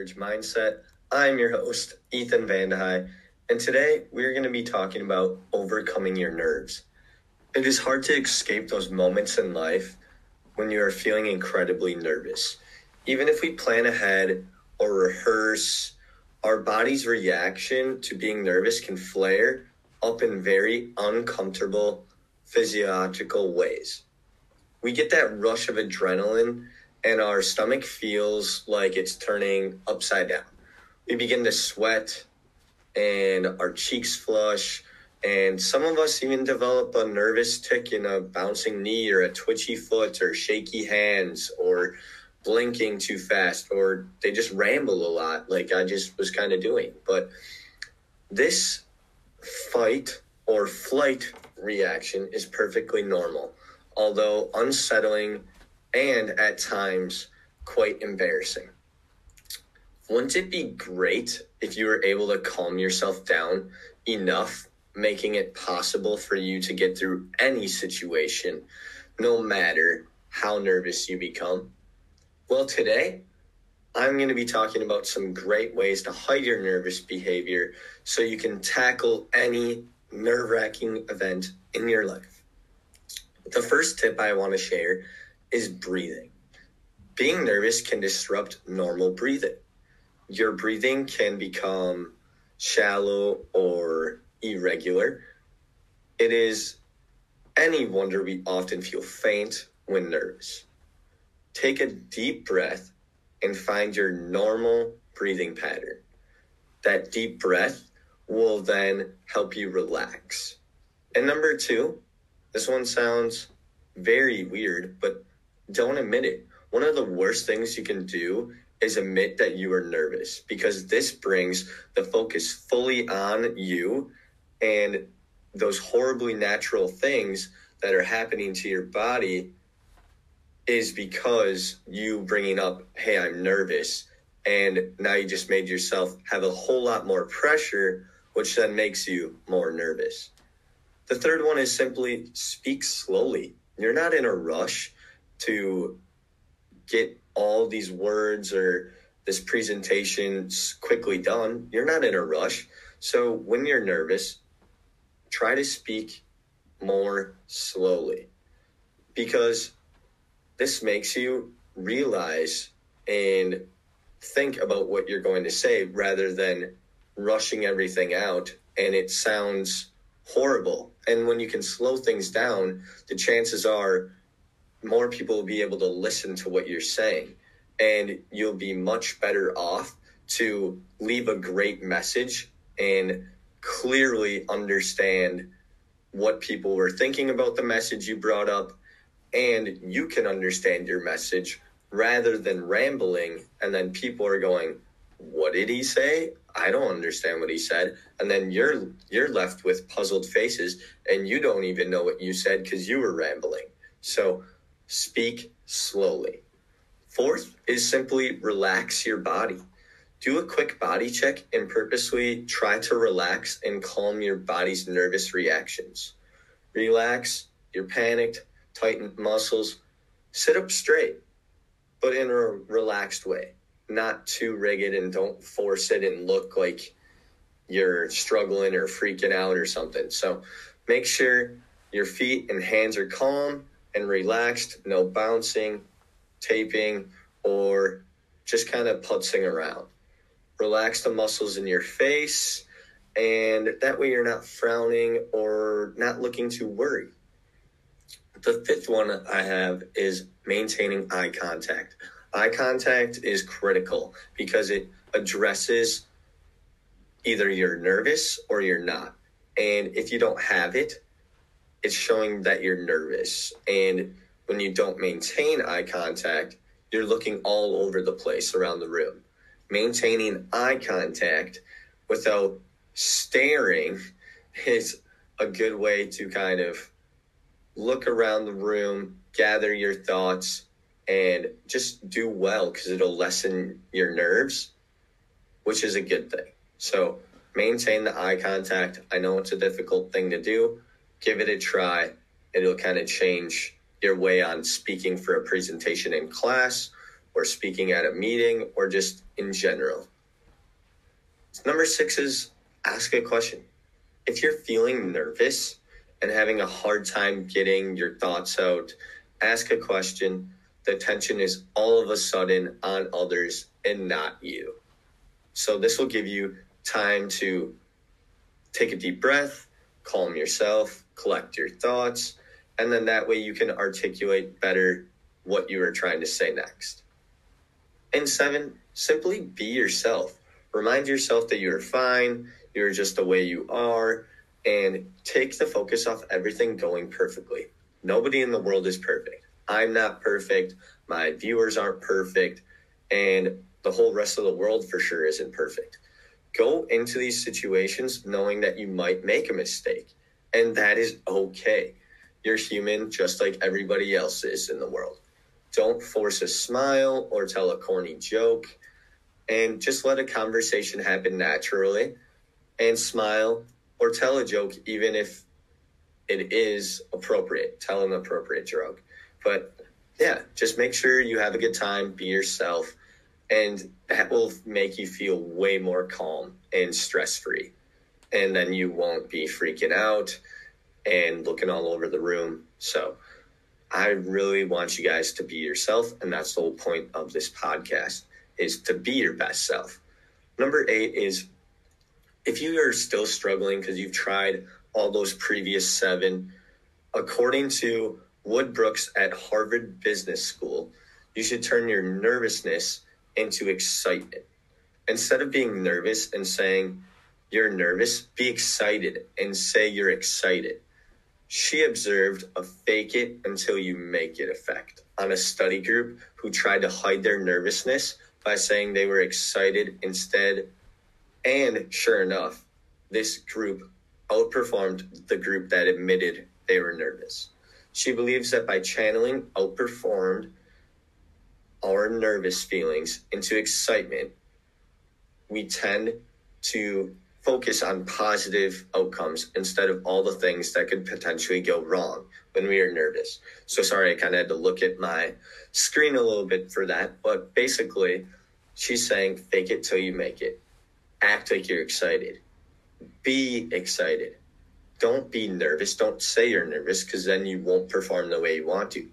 To Encourage Mindset. I'm your host, Ethan Van De Hey, and today we're going to be talking about overcoming your nerves. It is hard to escape those moments in life when you are feeling incredibly nervous. Even if we plan ahead or rehearse, our body's reaction to being nervous can flare up in very uncomfortable physiological ways. We get that rush of adrenaline and our stomach feels like it's turning upside down. We begin to sweat and our cheeks flush. And some of us even develop a nervous tick in a bouncing knee or a twitchy foot or shaky hands or blinking too fast or they just ramble a lot, like I just was kind of doing. But this fight or flight reaction is perfectly normal, although unsettling and at times quite embarrassing. Wouldn't it be great if you were able to calm yourself down enough, making it possible for you to get through any situation, no matter how nervous you become? Well, today I'm going to be talking about some great ways to hide your nervous behavior so you can tackle any nerve wracking event in your life. The first tip I want to share is breathing. Being nervous can disrupt normal breathing. Your breathing can become shallow or irregular. It is any wonder we often feel faint when nervous. Take a deep breath and find your normal breathing pattern. That deep breath will then help you relax. And number two, this one sounds very weird, but don't admit it. One of the worst things you can do is admit that you are nervous because this brings the focus fully on you and those horribly natural things that are happening to your body is because you bringing up, hey, I'm nervous. And now you just made yourself have a whole lot more pressure, which then makes you more nervous. The third one is simply speak slowly. You're not in a rush to get all these words or this presentation quickly done. You're not in a rush. So when you're nervous, try to speak more slowly because this makes you realize and think about what you're going to say rather than rushing everything out and it sounds horrible. And when you can slow things down, the chances are more people will be able to listen to what you're saying and you'll be much better off to leave a great message and clearly understand what people were thinking about the message you brought up and you can understand your message rather than rambling and then people are going what did he say? I don't understand what he said. And then you're you're left with puzzled faces and you don't even know what you said because you were rambling. So speak slowly. Fourth is simply relax your body. Do a quick body check and purposely try to relax and calm your body's nervous reactions. Relax, you're panicked, tighten muscles, sit up straight, but in a relaxed way, not too rigid and don't force it and look like you're struggling or freaking out or something. So make sure your feet and hands are calm and relaxed, no bouncing, taping, or just kind of putzing around. relax the muscles in your face, and that way you're not frowning or not looking to worry. The fifth one I have is maintaining eye contact. Eye contact is critical because it addresses either you're nervous or you're not. And if you don't have it, it's showing that you're nervous. And when you don't maintain eye contact, you're looking all over the place around the room. Maintaining eye contact without staring is a good way to kind of look around the room, gather your thoughts, and just do well because it'll lessen your nerves, which is a good thing. So maintain the eye contact. I know it's a difficult thing to do. Give it a try. And it'll kind of change your way on speaking for a presentation in class or speaking at a meeting or just in general. Number six is ask a question. If you're feeling nervous, and having a hard time getting your thoughts out, ask a question. The attention is all of a sudden on others and not you. So, this will give you time to take a deep breath, calm yourself, collect your thoughts, and then that way you can articulate better what you are trying to say next. And seven, simply be yourself. Remind yourself that you're fine, you're just the way you are, and take the focus off everything going perfectly. Nobody in the world is perfect. I'm not perfect. My viewers aren't perfect. And the whole rest of the world for sure isn't perfect. Go into these situations knowing that you might make a mistake, and that is okay. You're human just like everybody else is in the world. Don't force a smile or tell a corny joke, and just let a conversation happen naturally and smile or tell a joke even if it is appropriate. Tell an appropriate joke. But yeah, just make sure you have a good time, be yourself, and that will make you feel way more calm and stress free. And then you won't be freaking out and looking all over the room. So I really want you guys to be yourself, and that's the whole point of this podcast is to be your best self. Number eight is if you are still struggling because you've tried all those previous seven, according to Wood Brooks at Harvard Business School, you should turn your nervousness into excitement. Instead of being nervous and saying you're nervous, be excited and say you're excited. She observed a fake it until you make it effect on a study group who tried to hide their nervousness by saying they were excited instead and sure enough, this group outperformed the group that admitted they were nervous. She believes that by channeling outperformed our nervous feelings into excitement, we tend to focus on positive outcomes instead of all the things that could potentially go wrong when we are nervous. So sorry, I kind of had to look at my screen a little bit for that. But basically, she's saying fake it till you make it act like you're excited. Be excited. Don't be nervous. Don't say you're nervous because then you won't perform the way you want to.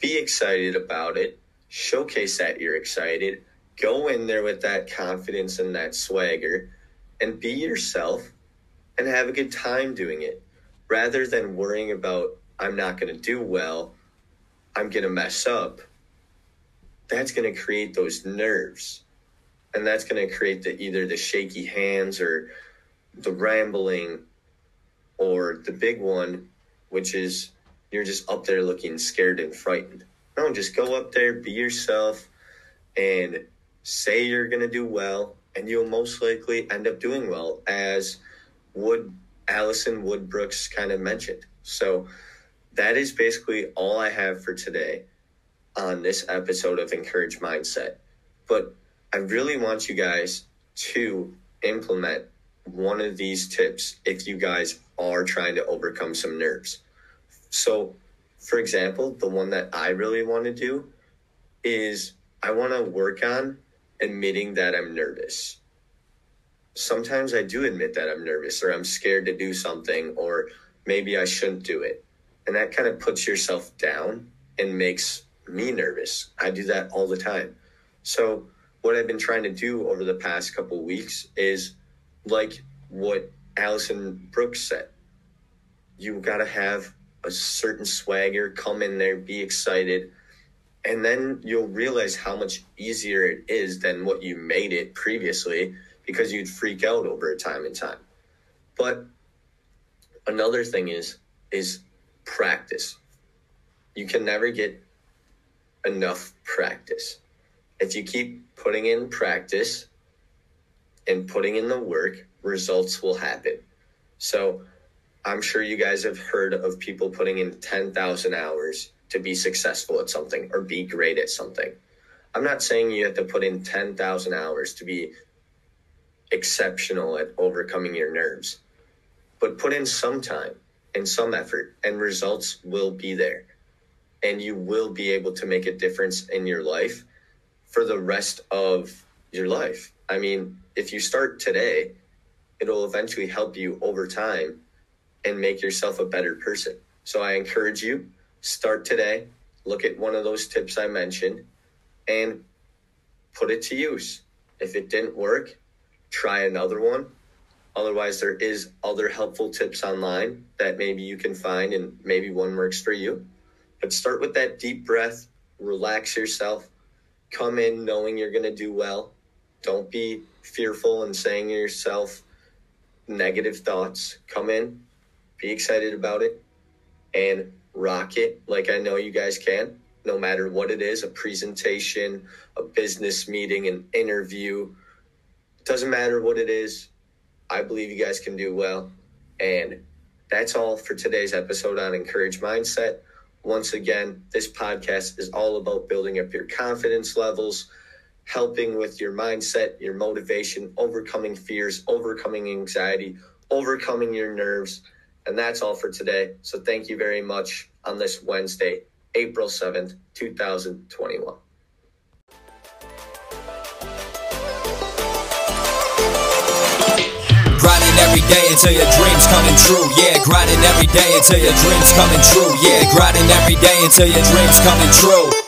Be excited about it. Showcase that you're excited. Go in there with that confidence and that swagger and be yourself and have a good time doing it rather than worrying about, I'm not going to do well, I'm going to mess up. That's going to create those nerves and that's going to create the either the shaky hands or the rambling or the big one which is you're just up there looking scared and frightened no just go up there be yourself and say you're going to do well and you'll most likely end up doing well as wood Alison Wood Brooks kind of mentioned so that is basically all i have for today on this episode of encourage mindset but I really want you guys to implement one of these tips if you guys are trying to overcome some nerves. So, for example, the one that I really want to do is I want to work on admitting that I'm nervous. Sometimes I do admit that I'm nervous or I'm scared to do something or maybe I shouldn't do it. And that kind of puts yourself down and makes me nervous. I do that all the time. So, what I've been trying to do over the past couple weeks is like what Alison Brooks said. You got to have a certain swagger, come in there, be excited, and then you'll realize how much easier it is than what you made it previously because you'd freak out over time and time. But another thing is is practice. You can never get enough practice. If you keep putting in practice and putting in the work, results will happen. So, I'm sure you guys have heard of people putting in 10,000 hours to be successful at something or be great at something. I'm not saying you have to put in 10,000 hours to be exceptional at overcoming your nerves, but put in some time and some effort, and results will be there. And you will be able to make a difference in your life for the rest of your life. I mean, if you start today, it'll eventually help you over time and make yourself a better person. So I encourage you start today, look at one of those tips I mentioned and put it to use. If it didn't work, try another one. Otherwise, there is other helpful tips online that maybe you can find and maybe one works for you. But start with that deep breath, relax yourself, come in knowing you're going to do well. Don't be fearful and saying to yourself negative thoughts. Come in, be excited about it, and rock it like I know you guys can, no matter what it is a presentation, a business meeting, an interview. It Doesn't matter what it is. I believe you guys can do well. And that's all for today's episode on Encourage Mindset. Once again, this podcast is all about building up your confidence levels, helping with your mindset, your motivation, overcoming fears, overcoming anxiety, overcoming your nerves and that's all for today. So thank you very much on this Wednesday, April 7th, 2021. Grinding every day until your dreams coming true. Yeah, grinding every day until your dreams coming true. Yeah, grinding every day until your dreams coming true.